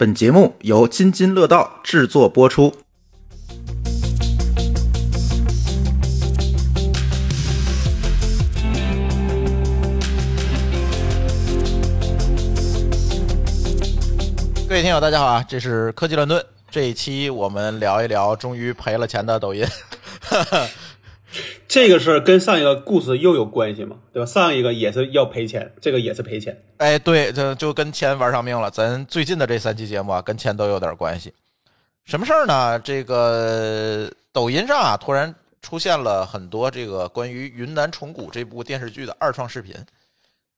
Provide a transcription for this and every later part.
本节目由津津乐道制作播出。各位听友，大家好啊！这是科技乱炖，这一期我们聊一聊终于赔了钱的抖音。这个事儿跟上一个故事又有关系吗？对吧？上一个也是要赔钱，这个也是赔钱。哎，对，这就跟钱玩上命了。咱最近的这三期节目啊，跟钱都有点关系。什么事儿呢？这个抖音上啊，突然出现了很多这个关于《云南虫谷》这部电视剧的二创视频。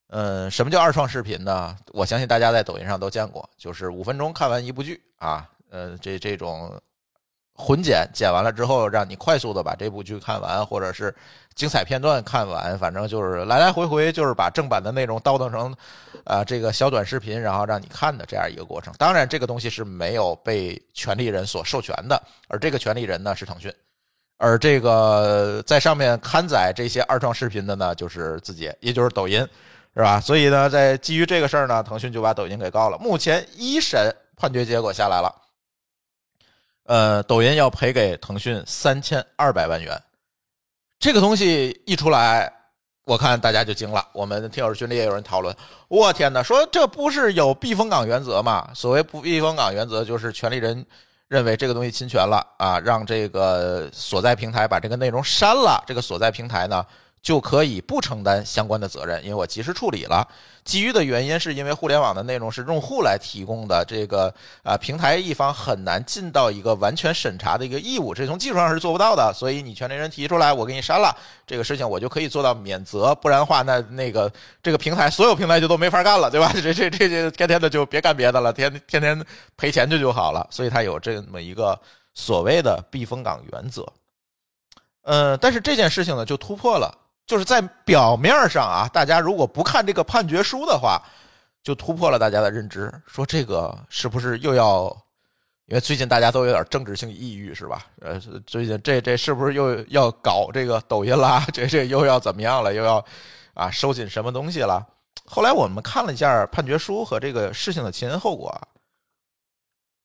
嗯，什么叫二创视频呢？我相信大家在抖音上都见过，就是五分钟看完一部剧啊，呃，这这种混剪剪完了之后，让你快速的把这部剧看完，或者是精彩片段看完，反正就是来来回回就是把正版的内容倒腾成啊这个小短视频，然后让你看的这样一个过程。当然，这个东西是没有被权利人所授权的，而这个权利人呢是腾讯，而这个在上面刊载这些二创视频的呢就是字节，也就是抖音。是吧？所以呢，在基于这个事儿呢，腾讯就把抖音给告了。目前一审判决结果下来了，呃，抖音要赔给腾讯三千二百万元。这个东西一出来，我看大家就惊了。我们听友群里也有人讨论，我天哪，说这不是有避风港原则吗？所谓不避风港原则，就是权利人认为这个东西侵权了啊，让这个所在平台把这个内容删了，这个所在平台呢？就可以不承担相关的责任，因为我及时处理了。基于的原因是因为互联网的内容是用户来提供的，这个啊平台一方很难尽到一个完全审查的一个义务，这从技术上是做不到的。所以你权利人提出来，我给你删了这个事情，我就可以做到免责。不然的话，那那个这个平台所有平台就都没法干了，对吧？这这这这天天的就别干别的了，天天天赔钱就就好了。所以它有这么一个所谓的避风港原则。嗯，但是这件事情呢，就突破了。就是在表面上啊，大家如果不看这个判决书的话，就突破了大家的认知，说这个是不是又要？因为最近大家都有点政治性抑郁，是吧？呃，最近这这是不是又要搞这个抖音啦？这这又要怎么样了？又要啊收紧什么东西了？后来我们看了一下判决书和这个事情的前因后果，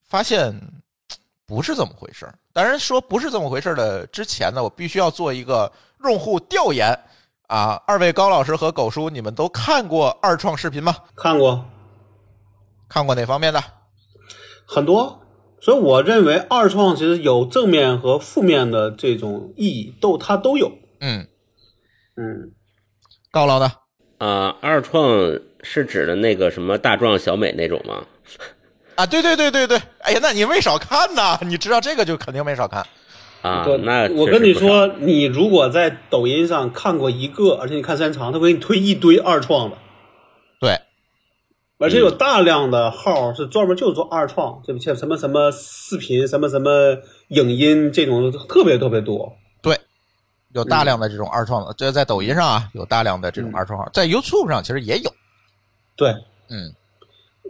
发现不是这么回事儿当然说不是这么回事儿的之前呢，我必须要做一个用户调研。啊，二位高老师和狗叔，你们都看过二创视频吗？看过，看过哪方面的？很多，所以我认为二创其实有正面和负面的这种意义，都它都有。嗯嗯，高老的啊，二创是指的那个什么大壮小美那种吗？啊，对对对对对，哎呀，那你没少看呐，你知道这个就肯定没少看。啊，那我跟你说，你如果在抖音上看过一个，而且你看时间长，他会给你推一堆二创的。对，而且有大量的号是专门就是做二创，这像什么什么视频、什么什么影音这种特别特别多。对，有大量的这种二创的，这在抖音上啊，有大量的这种二创号，在 YouTube 上其实也有。对，嗯，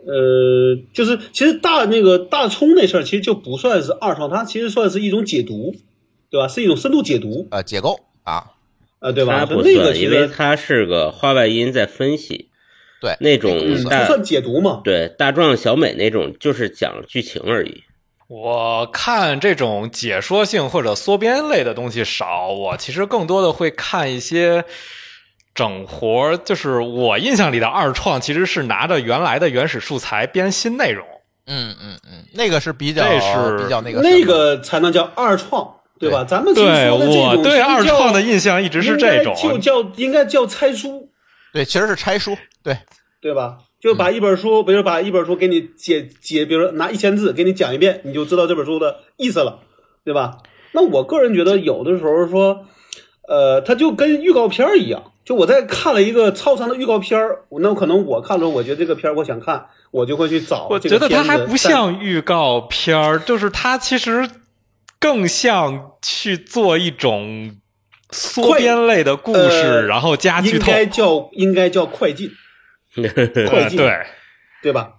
呃，就是其实大那个大葱那事儿，其实就不算是二创，它其实算是一种解读。对吧？是一种深度解读，呃，解构啊，呃，对吧？它不算，因为它是个话外音在分析，对，那种大算解读嘛？对，大壮小美那种就是讲剧情而已。我看这种解说性或者缩编类的东西少，我其实更多的会看一些整活，就是我印象里的二创，其实是拿着原来的原始素材编新内容。嗯嗯嗯，那个是比较，这是比较那个，那个才能叫二创。对吧？咱们对我对二创的印象一直是这种，就叫应该叫拆书。对，其实是拆书，对对吧？就把一本书，比如把一本书给你解解，比如说拿一千字给你讲一遍，你就知道这本书的意思了，对吧？那我个人觉得，有的时候说，呃，它就跟预告片一样。就我在看了一个超长的预告片儿，那可能我看了，我觉得这个片儿我想看，我就会去找。我觉得它还不像预告片儿，就是它其实。更像去做一种缩编类的故事，然后加剧透，应该叫应该叫快进，快进对对吧？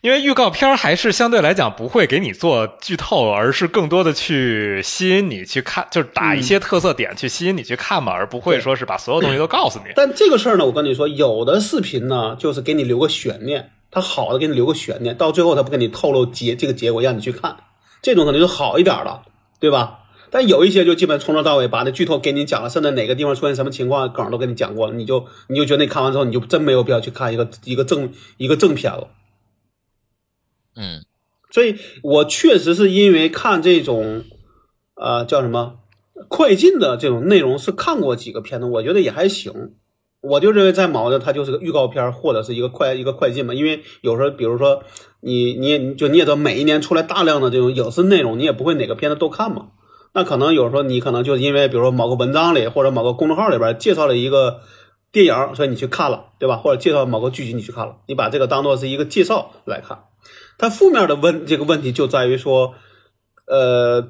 因为预告片还是相对来讲不会给你做剧透，而是更多的去吸引你去看，就是打一些特色点去吸引你去看嘛，而不会说是把所有东西都告诉你。但这个事儿呢，我跟你说，有的视频呢，就是给你留个悬念，它好的给你留个悬念，到最后它不给你透露结这个结果让你去看，这种可能就好一点了，对吧？但有一些就基本从头到尾把那剧透给你讲了，甚至哪个地方出现什么情况梗都给你讲过了，你就你就觉得你看完之后你就真没有必要去看一个一个正一个正片了。嗯所以我确实是因为看这种，呃，叫什么快进的这种内容是看过几个片子，我觉得也还行。我就认为在毛的它就是个预告片或者是一个快一个快进嘛，因为有时候比如说你你也就你也知道每一年出来大量的这种影视内容，你也不会哪个片子都看嘛。那可能有时候你可能就因为比如说某个文章里或者某个公众号里边介绍了一个电影，所以你去看了，对吧？或者介绍某个剧集你去看了，你把这个当做是一个介绍来看。它负面的问这个问题就在于说，呃，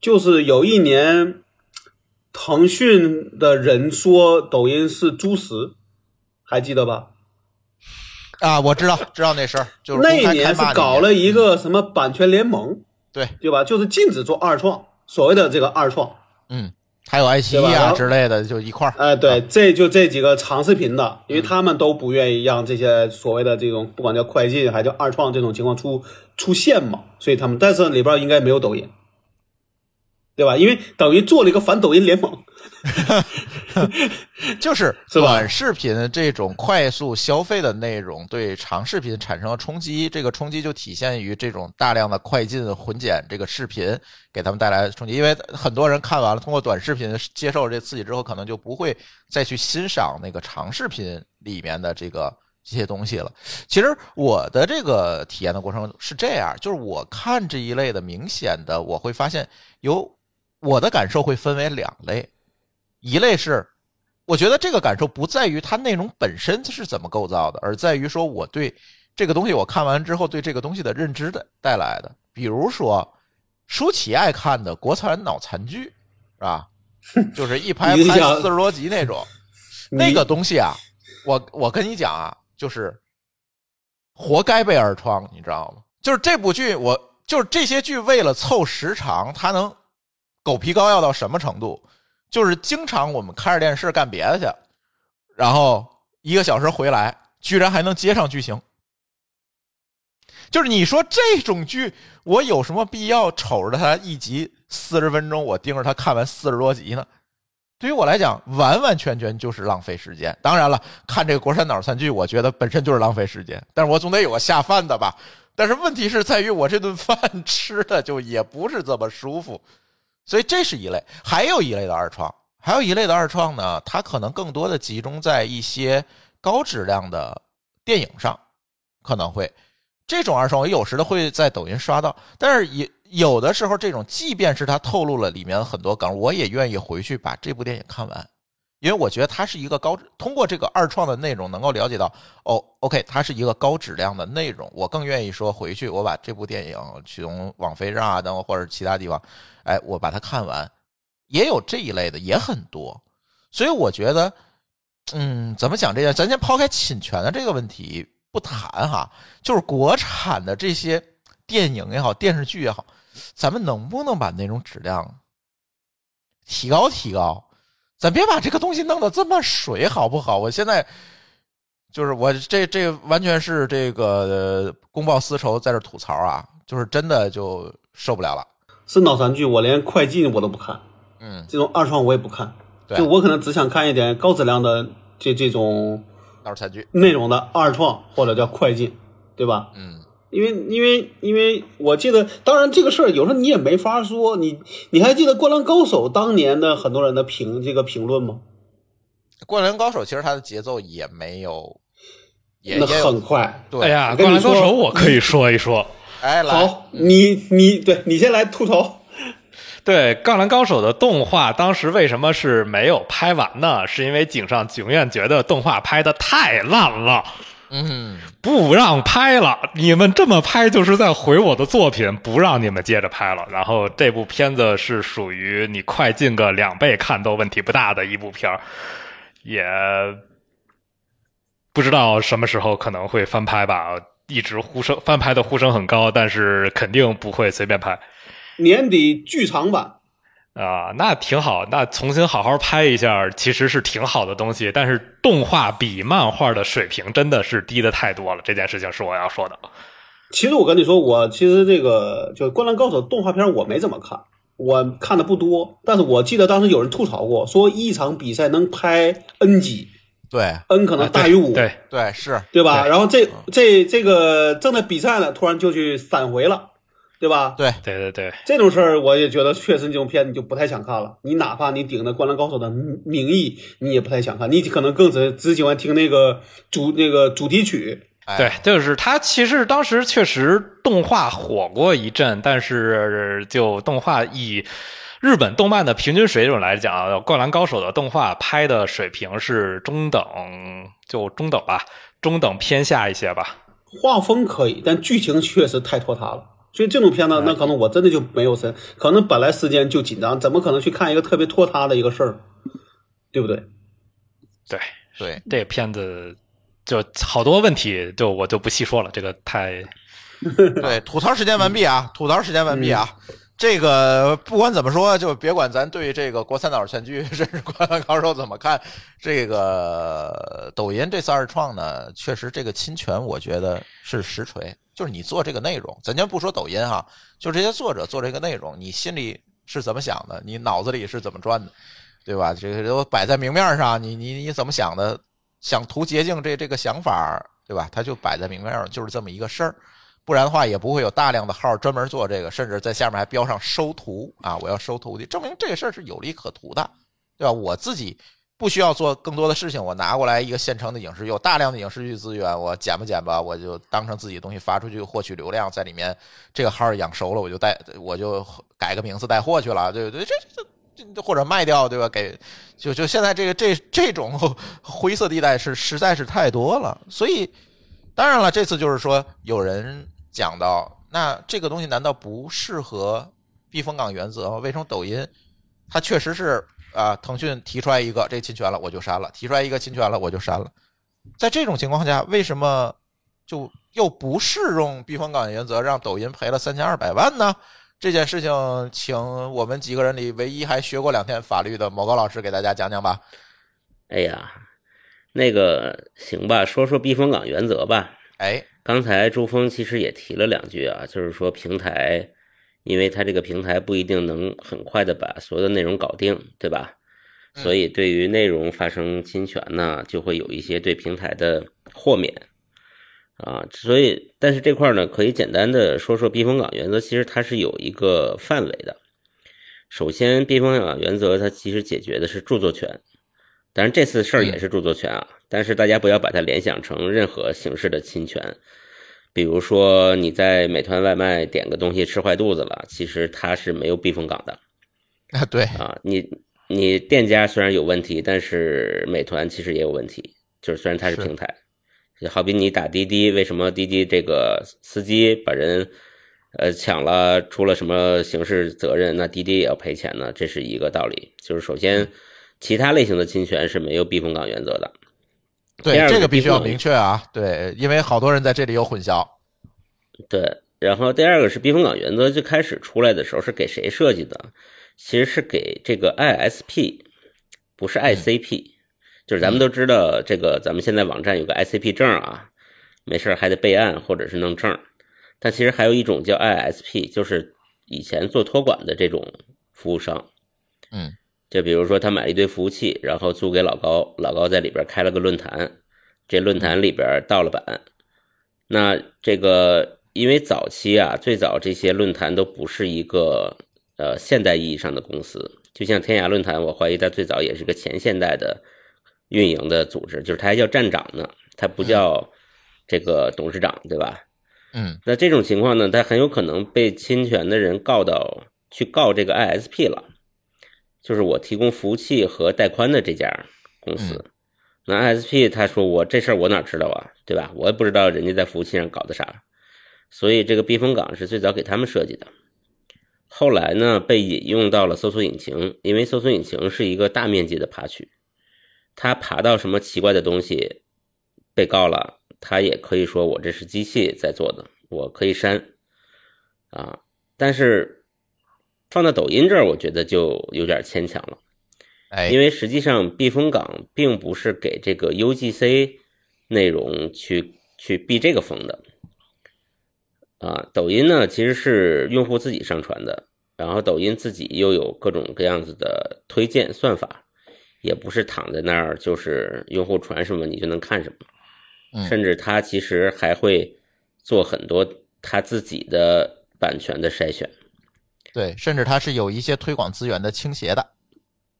就是有一年，腾讯的人说抖音是猪食，还记得吧？啊，我知道知道那事儿，就是那一年是搞了一个什么版权联盟，对对吧？就是禁止做二创，所谓的这个二创。嗯，还有爱奇艺啊之类的，就一块儿。哎，对，这就这几个长视频的，因为他们都不愿意让这些所谓的这种不管叫快进还叫二创这种情况出出现嘛，所以他们但是里边应该没有抖音，对吧？因为等于做了一个反抖音联盟，就是短视频这种快速消费的内容对长视频产生了冲击，这个冲击就体现于这种大量的快进混剪这个视频给他们带来的冲击。因为很多人看完了，通过短视频接受这刺激之后，可能就不会再去欣赏那个长视频里面的这个这些东西了。其实我的这个体验的过程是这样，就是我看这一类的明显的，我会发现有我的感受会分为两类，一类是。我觉得这个感受不在于它内容本身是怎么构造的，而在于说我对这个东西我看完之后对这个东西的认知的带来的。比如说，舒淇爱看的国产脑残剧，是吧？就是一拍 拍四十多集那种，那个东西啊，我我跟你讲啊，就是活该被二创，你知道吗？就是这部剧，我就是这些剧为了凑时长，它能狗皮膏药到什么程度？就是经常我们开着电视干别的去，然后一个小时回来，居然还能接上剧情。就是你说这种剧，我有什么必要瞅着它一集四十分钟，我盯着它看完四十多集呢？对于我来讲，完完全全就是浪费时间。当然了，看这个国产脑残剧，我觉得本身就是浪费时间，但是我总得有个下饭的吧。但是问题是在于，我这顿饭吃的就也不是这么舒服，所以这是一类。还有一类的二创，还有一类的二创呢，它可能更多的集中在一些高质量的电影上，可能会这种二创，我有时的会在抖音刷到，但是也有的时候，这种即便是它透露了里面很多梗，我也愿意回去把这部电影看完，因为我觉得它是一个高通过这个二创的内容能够了解到，哦，OK，它是一个高质量的内容，我更愿意说回去我把这部电影从网飞上啊等或者其他地方，哎，我把它看完，也有这一类的也很多，所以我觉得，嗯，怎么讲这件？咱先抛开侵权的这个问题不谈哈，就是国产的这些电影也好，电视剧也好，咱们能不能把那种质量提高提高？咱别把这个东西弄得这么水，好不好？我现在就是我这这完全是这个公报私仇，在这吐槽啊，就是真的就受不了了。是脑残剧，我连快进我都不看，嗯，这种二创我也不看，对就我可能只想看一点高质量的这这种脑残剧，内容的二创或者叫快进，对吧？嗯，因为因为因为我记得，当然这个事儿有时候你也没法说，你你还记得《灌篮高手》当年的很多人的评这个评论吗？《灌篮高手》其实它的节奏也没有，也那很快。对，哎呀，《灌篮高手》我可以说一说。哎，来，好，你你对你先来秃头。对《杠篮高手》的动画，当时为什么是没有拍完呢？是因为井上警院觉得动画拍的太烂了，嗯，不让拍了。你们这么拍就是在毁我的作品，不让你们接着拍了。然后这部片子是属于你快进个两倍看都问题不大的一部片儿，也不知道什么时候可能会翻拍吧。一直呼声翻拍的呼声很高，但是肯定不会随便拍。年底剧场版，啊，那挺好，那重新好好拍一下，其实是挺好的东西。但是动画比漫画的水平真的是低的太多了，这件事情是我要说的。其实我跟你说，我其实这个就《灌篮高手》动画片我没怎么看，我看的不多。但是我记得当时有人吐槽过，说一场比赛能拍 N 集对，N 可能大于五、对，对是，对吧？对然后这这这个正在比赛呢，突然就去闪回了，对吧？对对对对，这种事儿，我也觉得确实这种片你就不太想看了。你哪怕你顶着《灌篮高手》的名义，你也不太想看，你可能更只只喜欢听那个主那个主题曲。哎对，就是它其实当时确实动画火过一阵，但是就动画以日本动漫的平均水准来讲，《灌篮高手》的动画拍的水平是中等，就中等吧，中等偏下一些吧。画风可以，但剧情确实太拖沓了。所以这种片子，那可能我真的就没有深，可能本来时间就紧张，怎么可能去看一个特别拖沓的一个事儿，对不对？对，对，这个片子就好多问题，就我就不细说了，这个太对，吐槽时间完毕啊！吐槽时间完毕啊！这个不管怎么说，就别管咱对这个国三岛全剧《甚至灌篮高手》怎么看，这个抖音这次二创呢，确实这个侵权，我觉得是实锤。就是你做这个内容，咱先不说抖音哈，就这些作者做这个内容，你心里是怎么想的？你脑子里是怎么转的？对吧？这个都摆在明面上，你你你怎么想的？想图捷径这这个想法，对吧？它就摆在明面上，就是这么一个事儿。不然的话，也不会有大量的号专门做这个，甚至在下面还标上收徒啊，我要收徒弟，证明这个事儿是有利可图的，对吧？我自己不需要做更多的事情，我拿过来一个现成的影视，有大量的影视剧资源，我剪吧剪吧，我就当成自己的东西发出去，获取流量，在里面这个号养熟了，我就带我就改个名字带货去了，对不对？这这。这或者卖掉，对吧？给就就现在这个这这种 灰色地带是实在是太多了，所以当然了，这次就是说有人讲到，那这个东西难道不适合避风港原则吗？为什么抖音它确实是啊？腾讯提出来一个这侵权了，我就删了；提出来一个侵权了，我就删了。在这种情况下，为什么就又不适用避风港原则，让抖音赔了三千二百万呢？这件事情，请我们几个人里唯一还学过两天法律的某高老师给大家讲讲吧。哎呀，那个行吧，说说避风港原则吧。哎，刚才朱峰其实也提了两句啊，就是说平台，因为它这个平台不一定能很快的把所有的内容搞定，对吧？嗯所以对于内容发生侵权呢，就会有一些对平台的豁免啊。所以，但是这块呢，可以简单的说说避风港原则，其实它是有一个范围的。首先，避风港原则它其实解决的是著作权，当然这次事儿也是著作权啊，但是大家不要把它联想成任何形式的侵权。比如说你在美团外卖点个东西吃坏肚子了，其实它是没有避风港的啊，对，啊。你你店家虽然有问题，但是美团其实也有问题，就是虽然它是是平台，就好比你打滴滴，为什么滴滴这个司机把人呃抢了，出了什么刑事责任，那滴滴也要赔钱呢？这是一个道理。就是首先，其他类型的侵权是没有避风港原则的。第对，这个必须要明确啊，对，因为好多人在这里有混淆。对，然后第二个是避风港原则，最开始出来的时候是给谁设计的？其实是给这个 ISP，不是 ICP。就是咱们都知道，这个咱们现在网站有个 ICP 证啊，没事儿还得备案或者是弄证。但其实还有一种叫 ISP，就是以前做托管的这种服务商。嗯，就比如说他买了一堆服务器，然后租给老高，老高在里边开了个论坛，这论坛里边盗了版。那这个因为早期啊，最早这些论坛都不是一个呃现代意义上的公司，就像天涯论坛，我怀疑它最早也是个前现代的运营的组织，就是它还叫站长呢，它不叫这个董事长，对吧？嗯那这种情况呢，他很有可能被侵权的人告到去告这个 ISP 了，就是我提供服务器和带宽的这家公司。那 ISP 他说我这事儿我哪知道啊，对吧？我也不知道人家在服务器上搞的啥，所以这个避风港是最早给他们设计的。后来呢，被引用到了搜索引擎，因为搜索引擎是一个大面积的爬取，它爬到什么奇怪的东西被告了，他也可以说我这是机器在做的，我可以删啊。但是放到抖音这儿，我觉得就有点牵强了，哎，因为实际上避风港并不是给这个 UGC 内容去去避这个风的。啊，抖音呢其实是用户自己上传的，然后抖音自己又有各种各样子的推荐算法，也不是躺在那儿就是用户传什么你就能看什么，嗯甚至它其实还会做很多它自己的版权的筛选。对，甚至它是有一些推广资源的倾斜的。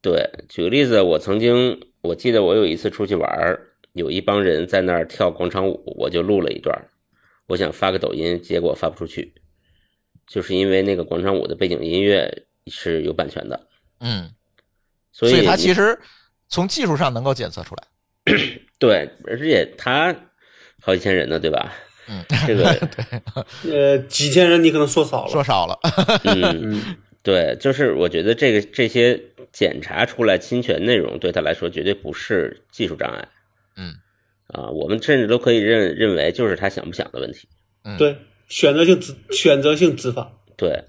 对，举个例子，我曾经我记得我有一次出去玩儿，有一帮人在那儿跳广场舞，我就录了一段，我想发个抖音，结果发不出去，就是因为那个广场舞的背景音乐是有版权的，嗯，所以它其实从技术上能够检测出来。对，而且他好几千人呢，对吧？嗯，这个 呃，几千人你可能说少了，说少了。嗯，对，就是我觉得这个这些检查出来侵权内容对他来说绝对不是技术障碍，嗯。啊，我们甚至都可以认认为就是他想不想的问题。嗯，对，选择性执选择性执法，对，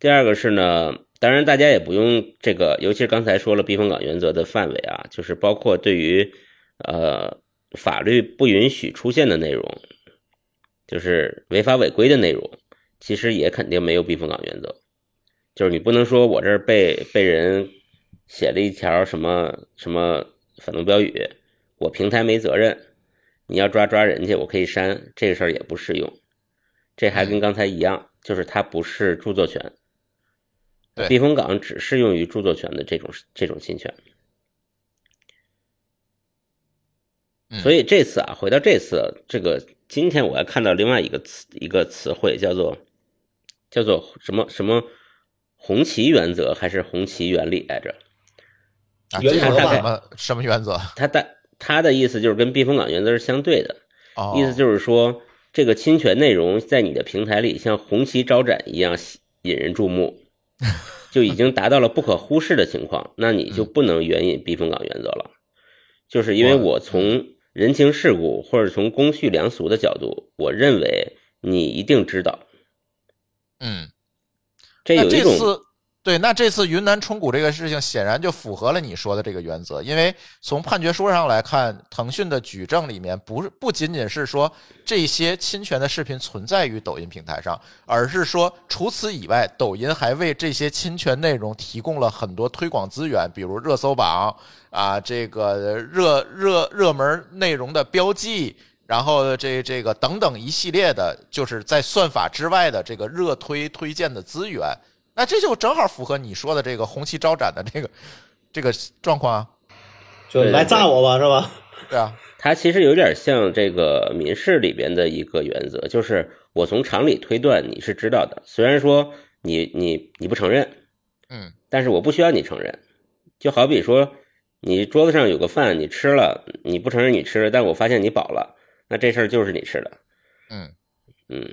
第二个是呢，当然大家也不用这个，尤其是刚才说了避风港原则的范围啊，就是包括对于呃法律不允许出现的内容，就是违法违规的内容，其实也肯定没有避风港原则。就是你不能说我这儿被被人写了一条什么什么反动标语，我平台没责任，你要抓抓人去，我可以删，这个事儿也不适用。这还跟刚才一样，就是它不是著作权，避风港只适用于著作权的这种这种侵权。嗯所以这次啊，回到这次这个，今天我还看到另外一个词一个词汇叫做叫做什么什么红旗原则还是红旗原理来着？啊，这个原则什么什么原则？他大他的意思就是跟避风港原则是相对的，哦，意思就是说，这个侵权内容在你的平台里像红旗招展一样吸引人注目，就已经达到了不可忽视的情况，那你就不能援引避风港原则了。就是因为我从人情世故或者从公序良俗的角度，我认为你一定知道，嗯，这有一种对，那这次云南冲股这个事情显然就符合了你说的这个原则，因为从判决书上来看，腾讯的举证里面不是不仅仅是说这些侵权的视频存在于抖音平台上，而是说除此以外，抖音还为这些侵权内容提供了很多推广资源，比如热搜榜啊，这个热热热门内容的标记。然后这这个等等一系列的，就是在算法之外的这个热推推荐的资源，那这就正好符合你说的这个红旗招展的这个这个状况啊，就来炸我吧，是吧？对啊，它其实有点像这个民事里边的一个原则，就是我从常理推断你是知道的，虽然说你你你不承认，嗯但是我不需要你承认。就好比说，你桌子上有个饭，你吃了，你不承认你吃了，但我发现你饱了，那这事儿就是你吃的。嗯嗯，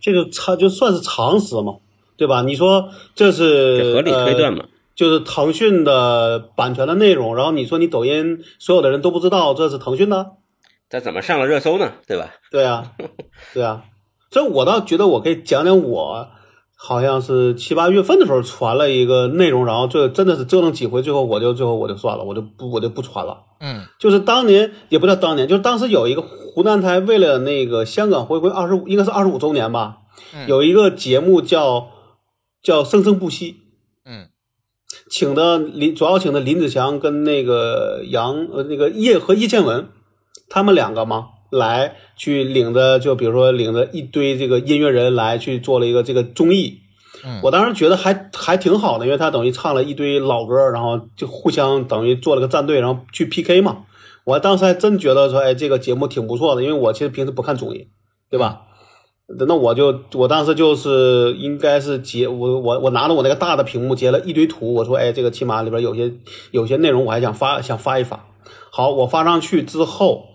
这个常就算是常识嘛，对吧？你说这是这合理推断呃嘛？就是腾讯的版权的内容，然后你说你抖音所有的人都不知道这是腾讯的，这怎么上了热搜呢？对吧？对啊，对啊。所以我倒觉得我可以讲讲我好像是七八月份的时候传了一个内容，然后最真的是折腾几回，最后我就最后我就算了，我就不我就不传了。嗯就是当年也不叫当年，就是当时有一个湖南台为了那个香港回归二十五，应该是二十五周年吧，嗯有一个节目叫叫《生生不息》，嗯请的林主要请的林子祥跟那个杨呃那个叶和叶倩文，他们两个嘛来去领着就比如说领着一堆这个音乐人来去做了一个这个综艺，嗯我当时觉得还还挺好的，因为他等于唱了一堆老歌，然后就互相等于做了个战队，然后去 PK 嘛。我当时还真觉得说，哎，这个节目挺不错的，因为我其实平时不看综艺，对吧？那我就我当时就是应该是截我我我拿着我那个大的屏幕截了一堆图，我说，哎，这个起码里边有些有些内容我还想发想发一发。好，我发上去之后，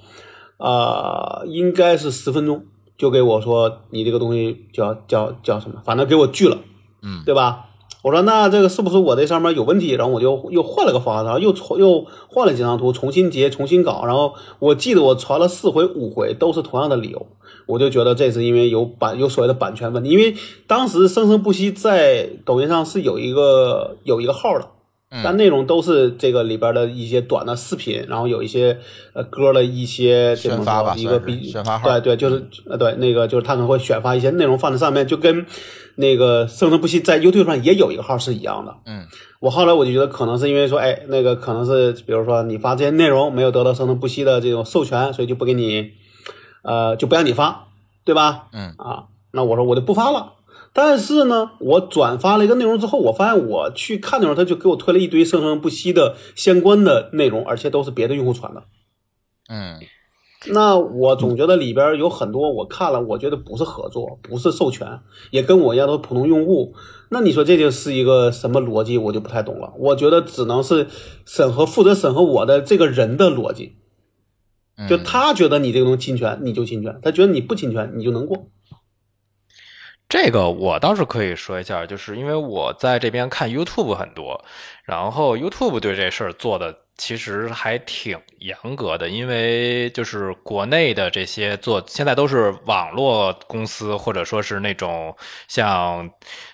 啊、应该是十分钟就给我说你这个东西叫叫叫什么，反正给我拒了。嗯对吧？我说那这个是不是我这上面有问题？然后我就又换了个方案，然后又重又换了几张图，重新截，重新搞。然后我记得我传了四回五回都是同样的理由，我就觉得这是因为有版有所谓的版权问题。因为当时生生不息在抖音上是有一个有一个号的，但内容都是这个里边的一些短的视频，然后有一些呃歌的一些这种宣发吧一个比宣发号对对，就是呃对那个就是他可能会选发一些内容放在上面，就跟那个生生不息在 YouTube 上也有一个号是一样的。嗯，我后来我就觉得可能是因为说，哎，那个可能是比如说你发这些内容没有得到生生不息的这种授权，所以就不给你，呃，就不让你发，对吧？嗯啊，那我说我就不发了。但是呢，我转发了一个内容之后，我发现我去看的时候，他就给我推了一堆生生不息的相关的内容，而且都是别的用户传的。嗯，那我总觉得里边有很多我看了，我觉得不是合作，不是授权，也跟我一样都是普通用户。那你说这就是一个什么逻辑？我就不太懂了。我觉得只能是审核负责审核我的这个人的逻辑，嗯就他觉得你这个东西侵权，你就侵权；他觉得你不侵权，你就能过。这个我倒是可以说一下，就是因为我在这边看 YouTube 很多，然后 YouTube 对这事儿做的其实还挺严格的，因为就是国内的这些做现在都是网络公司，或者说是那种像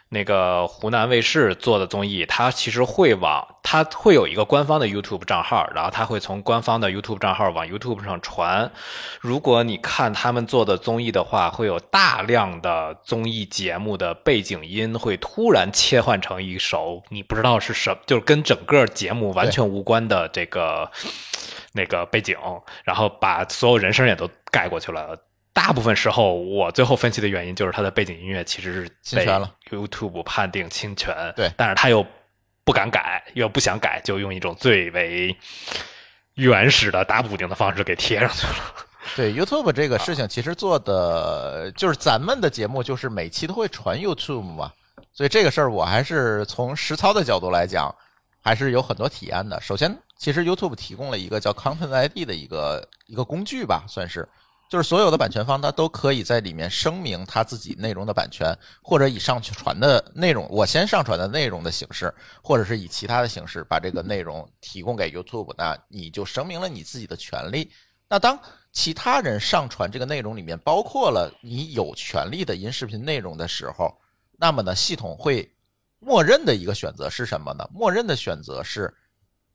那个湖南卫视做的综艺，它其实会往它会有一个官方的 YouTube 账号，然后它会从官方的 YouTube 账号往 YouTube 上传。如果你看他们做的综艺的话，会有大量的综艺节目的背景音会突然切换成一首你不知道是什，就是跟整个节目完全无关的这个那个背景，然后把所有人声也都盖过去了。大部分时候，我最后分析的原因就是它的背景音乐其实是被侵权了 YouTube 判定侵权，对但是他又不敢改，又不想改，就用一种最为原始的打补丁的方式给贴上去了。对 YouTube 这个事情，其实做的就是咱们的节目，就是每期都会传 YouTube 嘛，所以这个事儿我还是从实操的角度来讲，还是有很多体验的。首先，其实 YouTube 提供了一个叫 Content ID 的一个一个工具吧，算是，就是所有的版权方他都可以在里面声明他自己内容的版权，或者以上传的内容，我先上传的内容的形式，或者是以其他的形式把这个内容提供给 YouTube，那你就声明了你自己的权利。那当其他人上传这个内容里面包括了你有权利的音视频内容的时候，那么呢，系统会默认的一个选择是什么呢？默认的选择是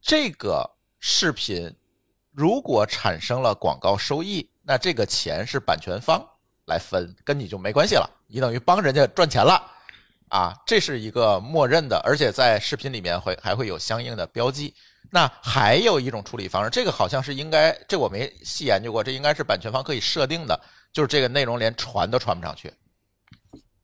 这个视频如果产生了广告收益，那这个钱是版权方来分，跟你就没关系了，你等于帮人家赚钱了啊，这是一个默认的，而且在视频里面会还会有相应的标记。那还有一种处理方式，这个好像是应该，这我没细研究过，这应该是版权方可以设定的，就是这个内容连传都传不上去，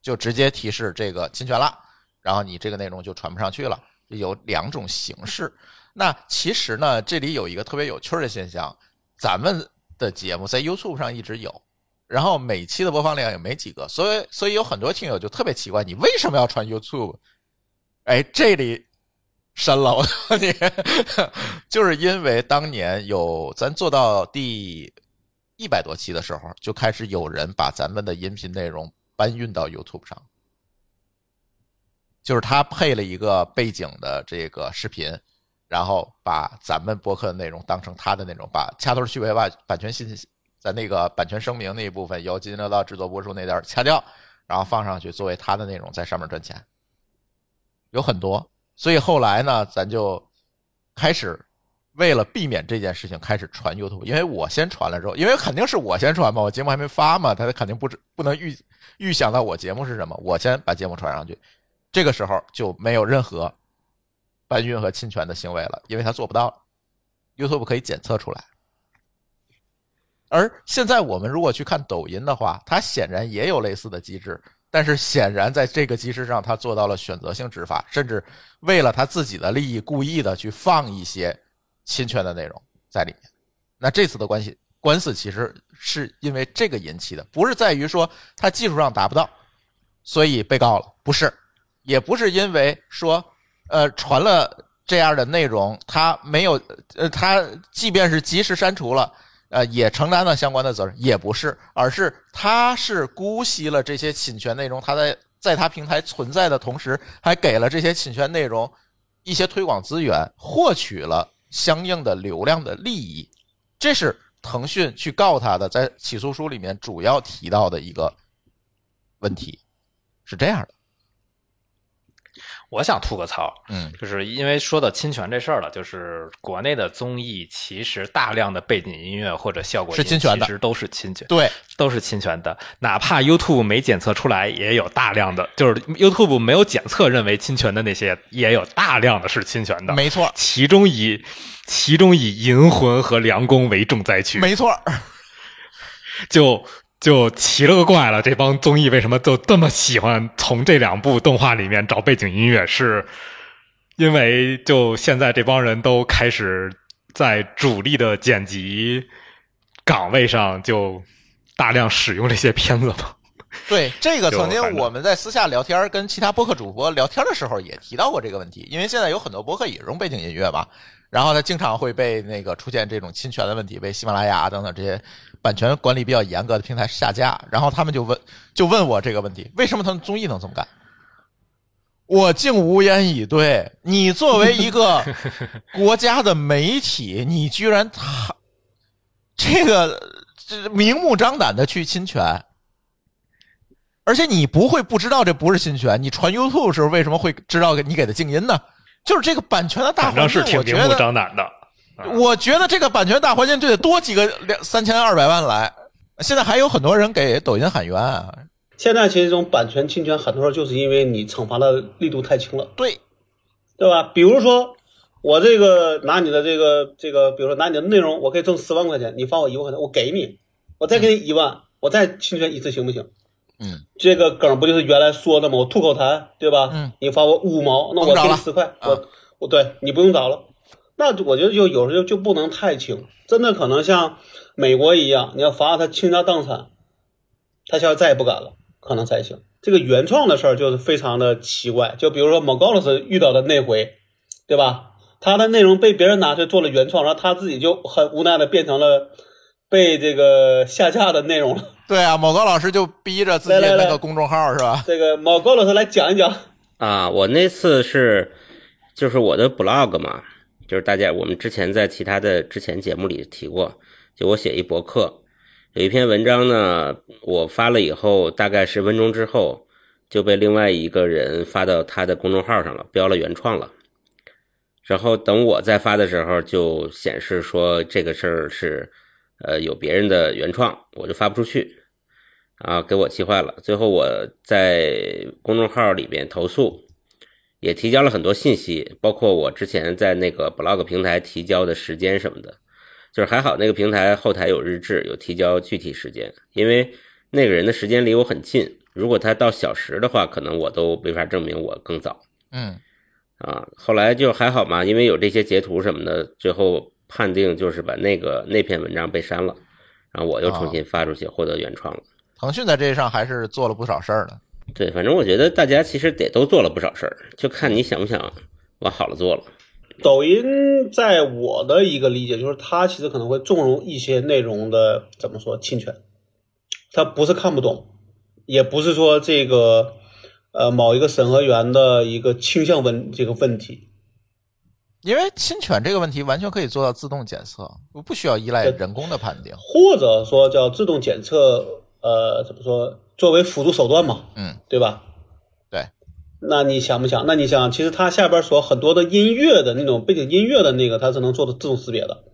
就直接提示这个侵权了，然后你这个内容就传不上去了。有两种形式。那其实呢，这里有一个特别有趣的现象，咱们的节目在 YouTube 上一直有，然后每期的播放量也没几个，所以所以有很多听友就特别奇怪，你为什么要传 YouTube？哎，这里深了，我告诉你，就是因为当年有咱做到第一百多期的时候，就开始有人把咱们的音频内容搬运到 YouTube 上，就是他配了一个背景的这个视频，然后把咱们播客的内容当成他的内容，把掐头去尾，把版权信息在那个版权声明那一部分由津津乐道制作播出那段掐掉，然后放上去作为他的内容，在上面赚钱，有很多。所以后来呢，咱就开始为了避免这件事情，开始传 YouTube。因为我先传了之后，因为肯定是我先传嘛，我节目还没发嘛，他肯定不知不能预预想到我节目是什么，我先把节目传上去。这个时候就没有任何搬运和侵权的行为了，因为他做不到，YouTube 可以检测出来。而现在我们如果去看抖音的话，它显然也有类似的机制，但是显然在这个机制上，它做到了选择性执法，甚至为了他自己的利益，故意的去放一些侵权的内容在里面。那这次的关系官司其实是因为这个引起的，不是在于说他技术上达不到，所以被告了，不是，也不是因为说呃传了这样的内容，他没有呃他即便是及时删除了。呃，也承担了相关的责任，也不是，而是他是姑息了这些侵权内容，他在在他平台存在的同时，还给了这些侵权内容一些推广资源，获取了相应的流量的利益。这是腾讯去告他的，在起诉书里面主要提到的一个问题，是这样的。我想吐个槽，嗯就是因为说到侵权这事儿了，就是国内的综艺其实大量的背景音乐或者效果是侵权的其实都是侵权，对，都是侵权的。哪怕 YouTube 没检测出来，也有大量的，就是 YouTube 没有检测认为侵权的那些，也有大量的是侵权的。没错，其中以其中以《银魂》和《梁宫》为重灾区，没错，就就奇了个怪了。这帮综艺为什么就这么喜欢从这两部动画里面找背景音乐？是因为就现在这帮人都开始在主力的剪辑岗位上就大量使用这些片子吗？对这个，曾经我们在私下聊天，跟其他播客主播聊天的时候也提到过这个问题。因为现在有很多播客也用背景音乐嘛，然后它经常会被那个出现这种侵权的问题，被喜马拉雅等等这些版权管理比较严格的平台下架。然后他们就问，就问我这个问题：为什么他们综艺能这么干？我竟无言以对。你作为一个 国家的媒体，你居然他这个这明目张胆的去侵权，而且你不会不知道这不是侵权，你传 YouTube 时候为什么会知道你给他静音呢？就是这个版权的大反正是环境，挺明目我觉得，张胆的。我觉得这个版权大环境就得多几个两三千二百万来。现在还有很多人给抖音喊冤啊，现在其实这种版权侵权，很多时候就是因为你惩罚的力度太轻了，对，对吧？比如说我这个拿你的这个这个，比如说拿你的内容，我可以挣十万块钱，你发我一万块钱，我给你，我再给你一万，我再侵权一次行不行？嗯，这个梗不就是原来说的吗？我吐口痰，对吧？嗯，你罚我五毛，那我给你十块，啊我我对你不用找了。那我觉得就有时候就不能太轻，真的可能像美国一样，你要罚他倾家荡产，他现在再也不敢了，可能才行。这个原创的事儿就是非常的奇怪，就比如说某高老师遇到的那回，对吧？他的内容被别人拿去做了原创，然后他自己就很无奈的变成了被这个下架的内容了。对啊，某高老师就逼着自己来那个公众号是吧？这个某高老师来讲一讲，啊，我那次是就是我的 blog 嘛，就是大家我们之前在其他的之前节目里提过，就我写一博客，有一篇文章呢，我发了以后，大概十分钟之后就被另外一个人发到他的公众号上了，标了原创了。然后等我再发的时候，就显示说这个事儿是呃有别人的原创，我就发不出去。啊，给我气坏了。最后我在公众号里边投诉，也提交了很多信息，包括我之前在那个 blog 平台提交的时间什么的。就是还好那个平台后台有日志，有提交具体时间，因为那个人的时间离我很近。如果他到小时的话，可能我都没法证明我更早嗯，啊。后来就还好嘛，因为有这些截图什么的，最后判定就是把那个那篇文章被删了，然后我又重新发出去，获得原创了。腾讯在这上还是做了不少事儿的。对，反正我觉得大家其实得都做了不少事儿，就看你想不想往好了做了。抖音在我的一个理解就是，它其实可能会纵容一些内容的怎么说侵权，它不是看不懂，也不是说这个呃某一个审核员的一个倾向问这个问题，因为侵权这个问题完全可以做到自动检测，不需要依赖人工的判定。或者说叫自动检测，呃，怎么说，作为辅助手段嘛，嗯，对吧？对。那你想不想？那你想，其实它下边所很多的音乐的那种背景音乐的那个，它是能做的自动识别的。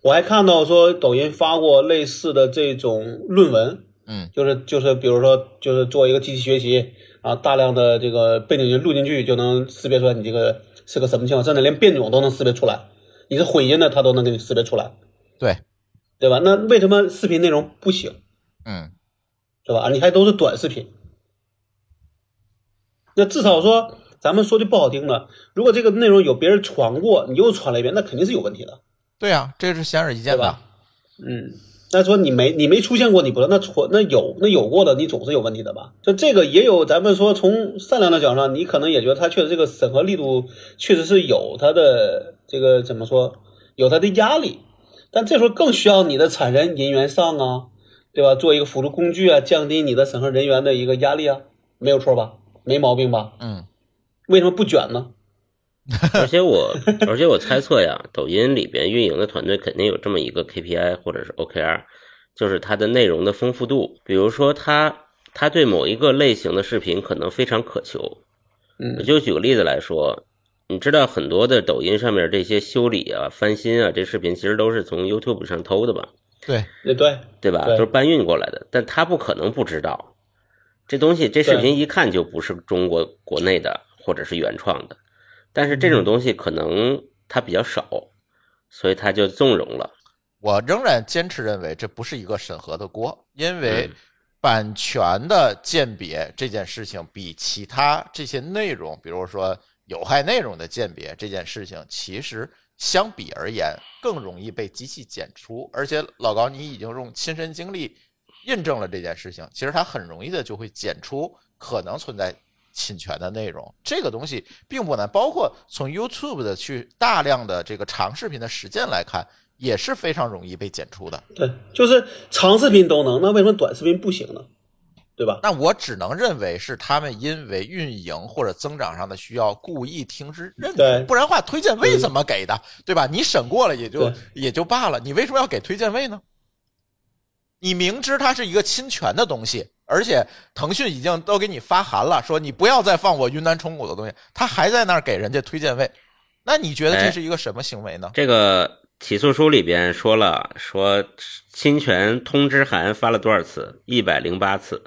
我还看到说抖音发过类似的这种论文，嗯，就是就是比如说就是做一个机器学习啊，大量的这个背景音录进去就能识别出来你这个是个什么情况，甚至连变种都能识别出来，你是混音的它都能给你识别出来，对，对吧？那为什么视频内容不行？嗯，对吧？你还都是短视频，那至少说，咱们说句不好听的，如果这个内容有别人传过，你又传了一遍，那肯定是有问题的，对啊，这是显而易见的对吧。？嗯，那说你没你没出现过，你不那错那有那有过的，你总是有问题的吧？就这个也有，咱们说从善良的角度上，你可能也觉得他确实这个审核力度确实是有他的这个怎么说，有他的压力，但这时候更需要你的产人人员上啊，对吧？做一个辅助工具啊，降低你的审核人员的一个压力啊，没有错吧？没毛病吧？嗯，为什么不卷呢？而且我，而且我猜测呀，抖音里边运营的团队肯定有这么一个 KPI 或者是 OKR，就是它的内容的丰富度。比如说，它它对某一个类型的视频可能非常渴求。嗯就举个例子来说，你知道很多的抖音上面这些修理啊、翻新啊，这视频其实都是从 YouTube 上偷的吧？对，也对，对吧？对都是搬运过来的，但他不可能不知道这东西，这视频一看就不是中国国内的或者是原创的。但是这种东西可能它比较少，所以他就纵容了。我仍然坚持认为这不是一个审核的锅，因为嗯版权的鉴别这件事情比其他这些内容，比如说有害内容的鉴别这件事情，其实相比而言更容易被机器检出。而且老高，你已经用亲身经历印证了这件事情，其实它很容易的就会检出可能存在侵权的内容。这个东西并不难，包括从 YouTube 的去大量的这个长视频的实践来看，也是非常容易被检出的。对，就是长视频都能，那为什么短视频不行呢？对吧？那我只能认为是他们因为运营或者增长上的需要，故意停止认对可，不然的话推荐位怎么给的，对吧？你审过了也就也就罢了，你为什么要给推荐位呢？你明知它是一个侵权的东西，而且腾讯已经都给你发函了，说你不要再放我云南虫谷的东西，他还在那儿给人家推荐位，那你觉得这哎是一个什么行为呢？这个起诉书里边说了，说侵权通知函发了多少次？一百零八次。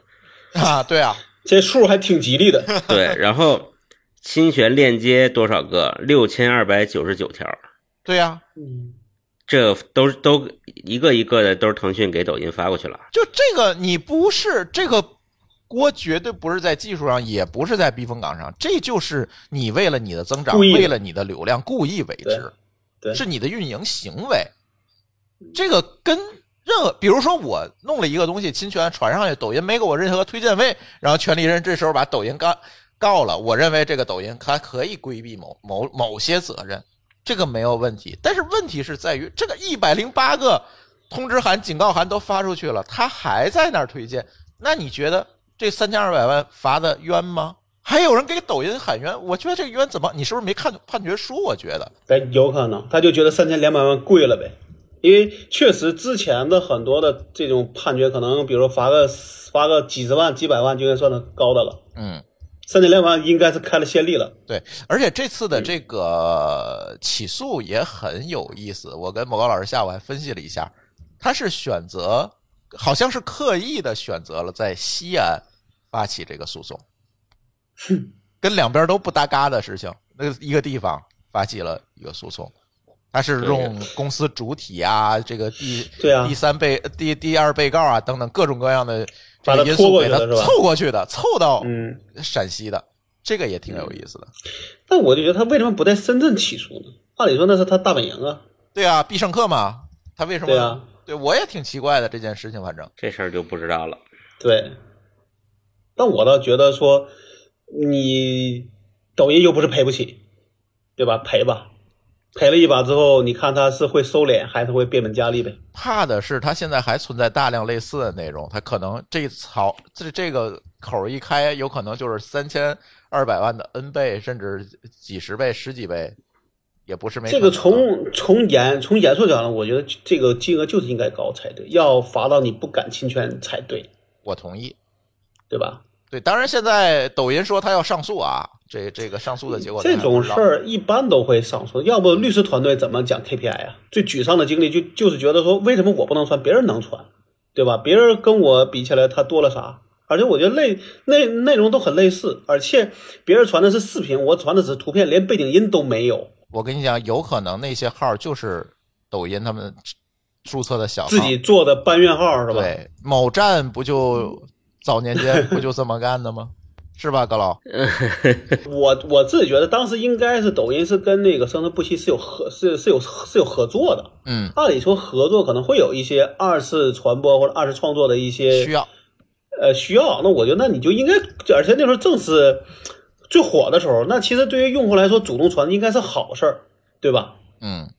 啊，对啊，这数还挺吉利的。对，然后侵权链接多少个？六千二百九十九条。对呀、嗯，这都都一个一个的都是腾讯给抖音发过去了。就这个，你不是这个锅，绝对不是在技术上，也不是在避风港上，这就是你为了你的增长，为了你的流量，故意为之，对对是你的运营行为。这个跟任何，比如说我弄了一个东西侵权传上去，抖音没给我任何推荐位，然后权利人这时候把抖音告告了，我认为这个抖音它可以规避某某某些责任，这个没有问题。但是问题是在于这个一百零八个通知函、警告函都发出去了，他还在那儿推荐，那你觉得这三千二百万罚的冤吗？还有人给抖音喊冤，我觉得这个冤怎么？你是不是没看判决书？我觉得，哎，有可能，他就觉得三千两百万贵了呗。因为确实之前的很多的这种判决，可能比如说罚个罚个几十万、几百万就应该算的高的了，嗯，三千两百万应该是开了先例了。对，而且这次的这个起诉也很有意思。我跟某高老师下午还分析了一下，他是选择，好像是刻意的选择了在西安发起这个诉讼，跟两边都不搭嘎的事情，那个一个地方发起了一个诉讼。他是用公司主体啊，这个第对啊第三被第第二被告啊等等各种各样的这把个因素给他凑过去的，凑到嗯，陕西的，这个也挺有意思的。但我就觉得他为什么不在深圳起诉呢？按理说那是他大本营啊。对啊，必胜客嘛，他为什么？对啊，对我也挺奇怪的这件事情，反正这事儿就不知道了。对，但我倒觉得说，你抖音又不是赔不起，对吧？赔吧，赔了一把之后，你看他是会收敛还是会变本加厉呗？怕的是他现在还存在大量类似的内容，他可能这槽这这个口一开，有可能就是三千二百万的 N 倍，甚至几十倍、十几倍，也不是没这个从从严从严肃讲呢，我觉得这个金额就是应该高才对，要罚到你不敢侵权才对，我同意。对吧？对，当然现在抖音说他要上诉啊，这这个上诉的结果这种事儿一般都会上诉，要不律师团队怎么讲 KPI 啊？最沮丧的经历就就是觉得说，为什么我不能传，别人能传，对吧？别人跟我比起来，他多了啥？而且我觉得类内内容都很类似，而且别人传的是视频，我传的只是图片，连背景音都没有，我跟你讲，有可能那些号就是抖音他们注册的小号，自己做的搬运号是吧？对，某站不就早年间不就这么干的吗？是吧，高老？我我自己觉得当时应该是抖音是跟那个生生不息是有合是是有是有合作的，嗯，按理说合作可能会有一些二次传播或者二次创作的一些需要。呃需要，那我觉得那你就应该，而且那时候正是最火的时候，那其实对于用户来说，主动传应该是好事儿，对吧？嗯，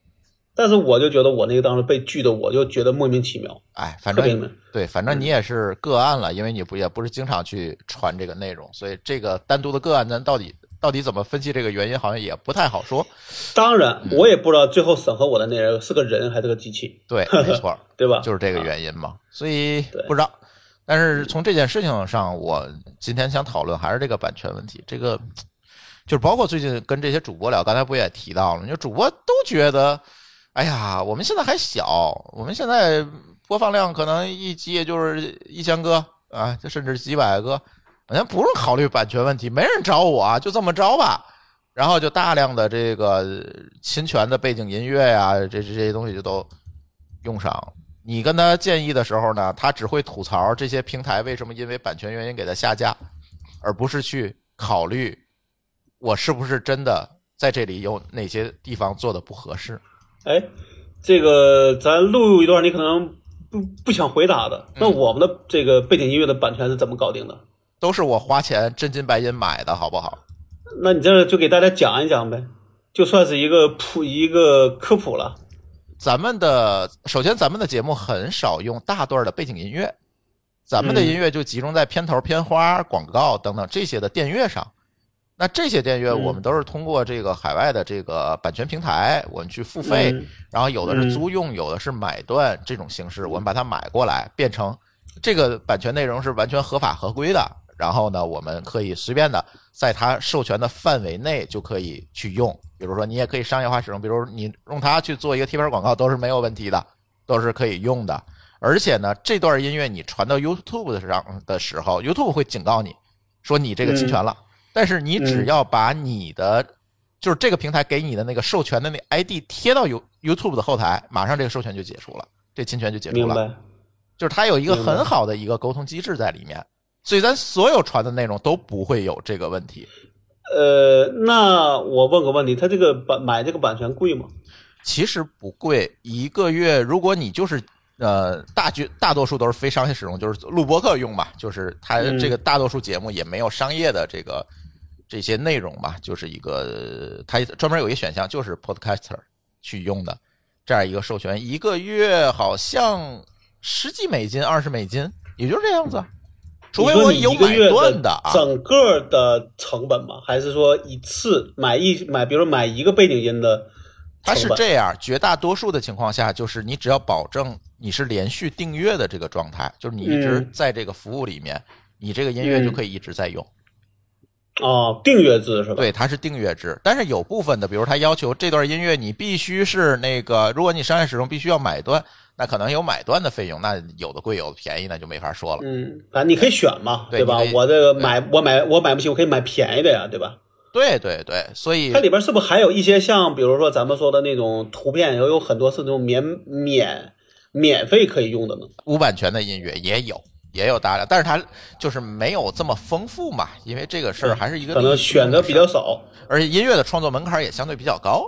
但是我就觉得我那个当时被拒的，我就觉得莫名其妙，哎，反正。对，反正你也是个案了，因为你不也不是经常去传这个内容，所以这个单独的个案，咱到底到底怎么分析这个原因，好像也不太好说。当然，我也不知道最后审核我的那人是个人还是个机器，对，没错，对吧？就是这个原因嘛，所以不知道。但是从这件事情上，我今天想讨论还是这个版权问题。这个就是包括最近跟这些主播聊，刚才不也提到了，你说主播都觉得，哎呀，我们现在还小，我们现在播放量可能一集也就是一千个啊，就甚至几百个，好像不用考虑版权问题，没人找我，就这么着吧。然后就大量的这个侵权的背景音乐呀、这这这些东西就都用上。你跟他建议的时候呢，他只会吐槽这些平台为什么因为版权原因给他下架，而不是去考虑我是不是真的在这里有哪些地方做的不合适。哎，这个咱录一段，你可能不不想回答的。那我们的这个背景音乐的版权是怎么搞定的？都是我花钱真金白银买的，好不好？那你这就给大家讲一讲呗，就算是一个普一个科普了。咱们的首先，咱们的节目很少用大段的背景音乐，咱们的音乐就集中在片头、片花、广告等等这些的电乐上。那这些电乐嗯我们都是通过这个海外的这个版权平台，我们去付费，嗯然后有的是租用，有的是买断这种形式，我们把它买过来，变成这个版权内容是完全合法合规的。然后呢，我们可以随便的在它授权的范围内就可以去用。比如说，你也可以商业化使用，比如你用它去做一个贴片广告都是没有问题的，都是可以用的。而且呢，这段音乐你传到 YouTube 的上的时候，YouTube 会警告你说你这个侵权了。但是你只要把你的、就是这个平台给你的那个授权的那 ID 贴到 You YouTube 的后台，马上这个授权就解除了，这侵权就解除了。明白？就是它有一个很好的一个沟通机制在里面，所以咱所有传的内容都不会有这个问题。呃，那我问个问题，他这个版买这个版权贵吗？其实不贵，一个月如果你就是呃大绝大多数都是非商业使用，就是录播客用嘛，就是它嗯这个大多数节目也没有商业的这个这些内容吧，就是一个它专门有一个选项就是 podcaster 去用的这样一个授权，一个月好像十几美金、二十美金，也就这样子。除非我有买断的啊，整个的成本吗？还是说一次买一买，比如说买一个背景音的它？是这样，绝大多数的情况下，就是你只要保证你是连续订阅的这个状态，就是你一直嗯在这个服务里面，你这个音乐就可以一直在用。哦，订阅制是吧？对，它是订阅制，但是有部分的，比如它要求这段音乐你必须是那个，如果你商业使用必须要买断，那可能有买断的费用，那有的贵有的便宜，那就没法说了。嗯，反正你可以选嘛，吧对吧？我这个买我买我买不起，我可以买便宜的呀，对吧？对对对，所以它里边是不是还有一些像比如说咱们说的那种图片，有有很多是那种免免免费可以用的呢？无版权的音乐也有。也有大量，但是它就是没有这么丰富嘛，因为这个事儿还是一个可能选择比较少。而且音乐的创作门槛也相对比较高，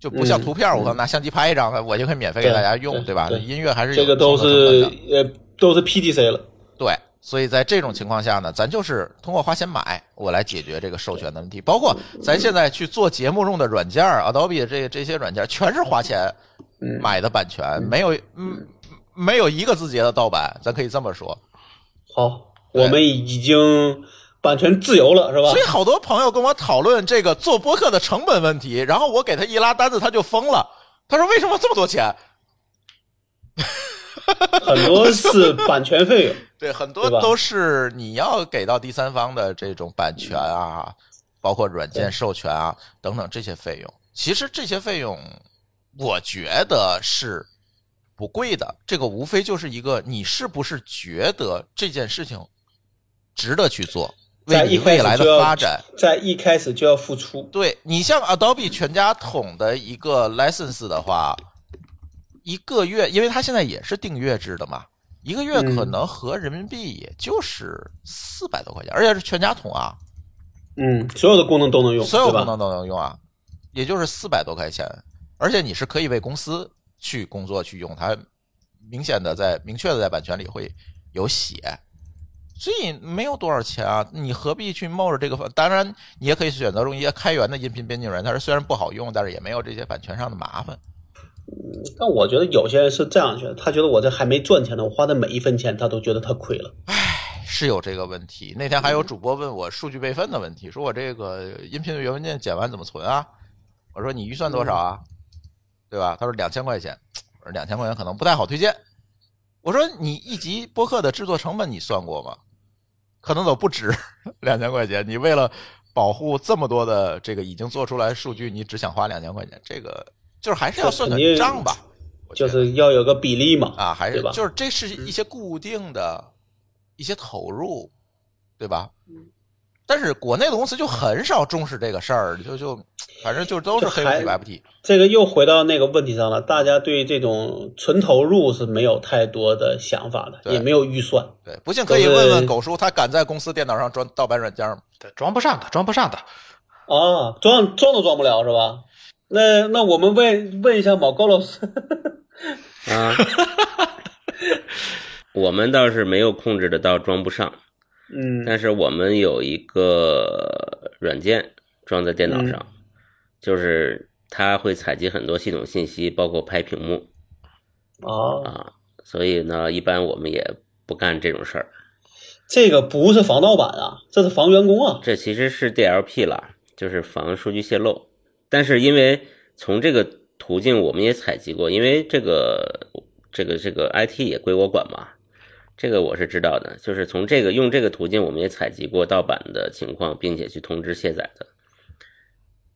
就不像嗯图片，我拿相机拍一张，我就可以免费给大家用，吧？对吧音乐还是这个都是呃都是 P D C 了。对，所以在这种情况下呢，咱就是通过花钱买，我来解决这个授权的问题。包括咱现在去做节目用的软件，Adobe 的这这些软件，全是花钱嗯买的版权，没有嗯没有一个字节的盗版，咱可以这么说。好，我们已经版权自由了，是吧所以？好多朋友跟我讨论这个做播客的成本问题，然后我给他一拉单子，他就疯了。他说：“为什么这么多钱？” 很多是版权费用。对，很多都是你要给到第三方的这种版权啊，包括软件授权啊等等这些费用。其实这些费用，我觉得是不贵的。这个无非就是一个你是不是觉得这件事情值得去做，为你未来的发展。在一开始就要付出。对你像 Adobe 全家桶的一个 license 的话，一个月，因为它现在也是订阅制的嘛，一个月可嗯能合人民币也就是四百多块钱，而且是全家桶啊，嗯，所有的功能都能用，所有功能都能用啊，也就是四百多块钱，而且你是可以为公司去工作去用，它明显的在明确的在版权里会有写。所以没有多少钱啊，你何必去冒着这个？当然，你也可以选择用一些开源的音频编辑软件，它虽然不好用，但是也没有这些版权上的麻烦。但我觉得有些人是这样觉得，他觉得我这还没赚钱呢，我花的每一分钱他都觉得他亏了。唉是有这个问题。那天还有主播问我数据备份的问题，说我这个音频原文件剪完怎么存啊？我说你预算多少啊？对吧？他说两千块钱，我说两千块钱可能不太好推荐。我说你一集播客的制作成本你算过吗？可能都不止两千块钱。你为了保护这么多的这个已经做出来数据，你只想花两千块钱，这个就是还是要算个账吧。就是要有个比例嘛，啊，还是对吧就是这是一些固定的一些投入，对吧？但是国内的公司就很少重视这个事儿，就就反正就都是黑不还提白不提。这个又回到那个问题上了，大家对这种纯投入是没有太多的想法的，也没有预算。对，不信可以问问狗叔，他敢在公司电脑上装盗版软件吗？对，装不上的，装不上的。啊，装装都装不了是吧？那那我们问问一下毛高老师，啊，我们倒是没有控制得到装不上，嗯但是我们有一个软件装在电脑上，就是它会采集很多系统信息，包括拍屏幕哦，啊，所以呢，一般我们也不干这种事儿。这个不是防盗版啊，这是防员工啊。这其实是 DLP 了，就是防数据泄露。但是因为从这个途径我们也采集过，因为这个这个这个 IT 也归我管嘛，这个我是知道的。就是从这个用这个途径，我们也采集过盗版的情况，并且去通知卸载的。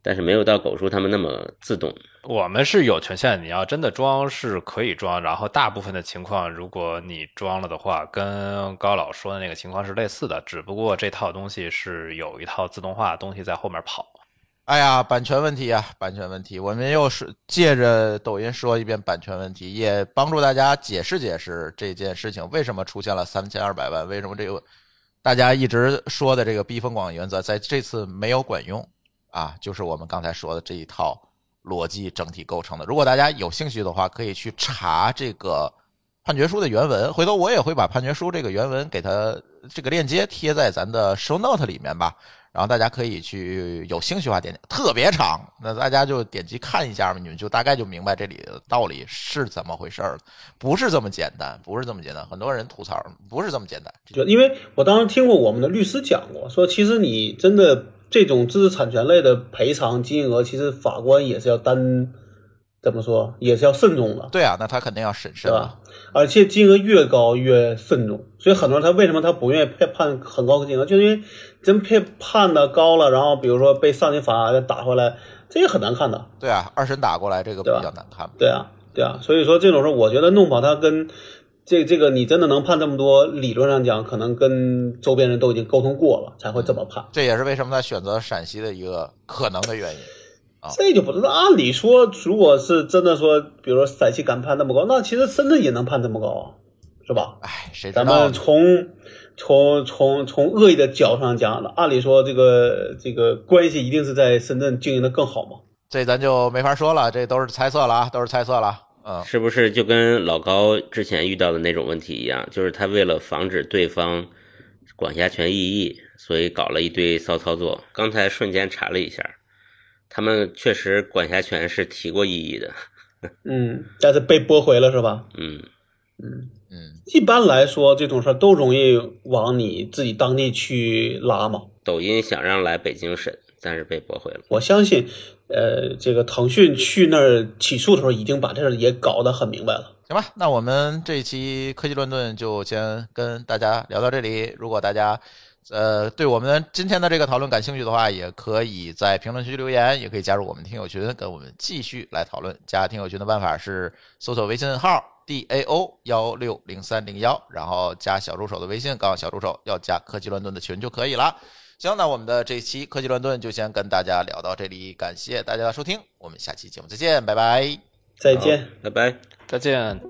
但是没有到狗叔他们那么自动。我们是有权限，你要真的装是可以装，然后大部分的情况，如果你装了的话，跟高老说的那个情况是类似的，只不过这套东西是有一套自动化的东西在后面跑。哎呀，版权问题啊，版权问题，我们又是借着抖音说一遍版权问题，也帮助大家解释解释这件事情为什么出现了三千二百万，为什么这个大家一直说的这个避风港原则在这次没有管用啊，就是我们刚才说的这一套逻辑整体构成的。如果大家有兴趣的话，可以去查这个判决书的原文，回头我也会把判决书这个原文给它这个链接贴在咱的 show note 里面吧。然后大家可以去有兴趣的话点点，特别长，那大家就点击看一下嘛，你们就大概就明白这里的道理是怎么回事儿了，不是这么简单，不是这么简单。很多人吐槽不是这么简单，就因为我当时听过我们的律师讲过，说其实你真的这种知识产权类的赔偿金额，其实法官也是要担，怎么说，也是要慎重的，对啊，那他肯定要审慎嘛对吧。？而且金额越高越慎重，所以很多人他为什么他不愿意判判很高的金额，就是因为真判判的高了，然后比如说被上级法院打回来，这也很难看的。对啊，二审打过来这个比较难看嘛。对啊，对啊，所以说这种事儿，我觉得弄跑它跟这这个你真的能判这么多，理论上讲，可能跟周边人都已经沟通过了，才会这么判。这也是为什么他选择陕西的一个可能的原因。啊这就不知道，按理说，如果是真的说，比如说陕西敢判那么高，那其实深圳也能判这么高啊，是吧？哎，谁知咱们？从从从从恶意的角度上讲，按理说这个这个关系一定是在深圳经营的更好嘛。这咱就没法说了，这都是猜测了啊，都是猜测了。嗯，是不是就跟老高之前遇到的那种问题一样？就是他为了防止对方管辖权异议，所以搞了一堆骚操作。刚才瞬间查了一下，他们确实管辖权是提过异议的。嗯，但是被驳回了是吧？嗯，嗯，一般来说，这种事儿都容易往你自己当地去拉嘛。抖音想让来北京审，但是被驳回了。我相信，呃，这个腾讯去那儿起诉的时候，已经把这事儿也搞得很明白了。行吧，那我们这一期科技乱炖就先跟大家聊到这里。如果大家呃对我们今天的这个讨论感兴趣的话，也可以在评论区留言，也可以加入我们听友群，跟我们继续来讨论。加听友群的办法是搜索微信号 d a o 幺六零三零幺，然后加小助手的微信，告诉小助手要加科技乱炖的群就可以了。行，那我们的这一期科技乱炖就先跟大家聊到这里，感谢大家的收听，我们下期节目再见，拜拜。再见。拜拜。再见。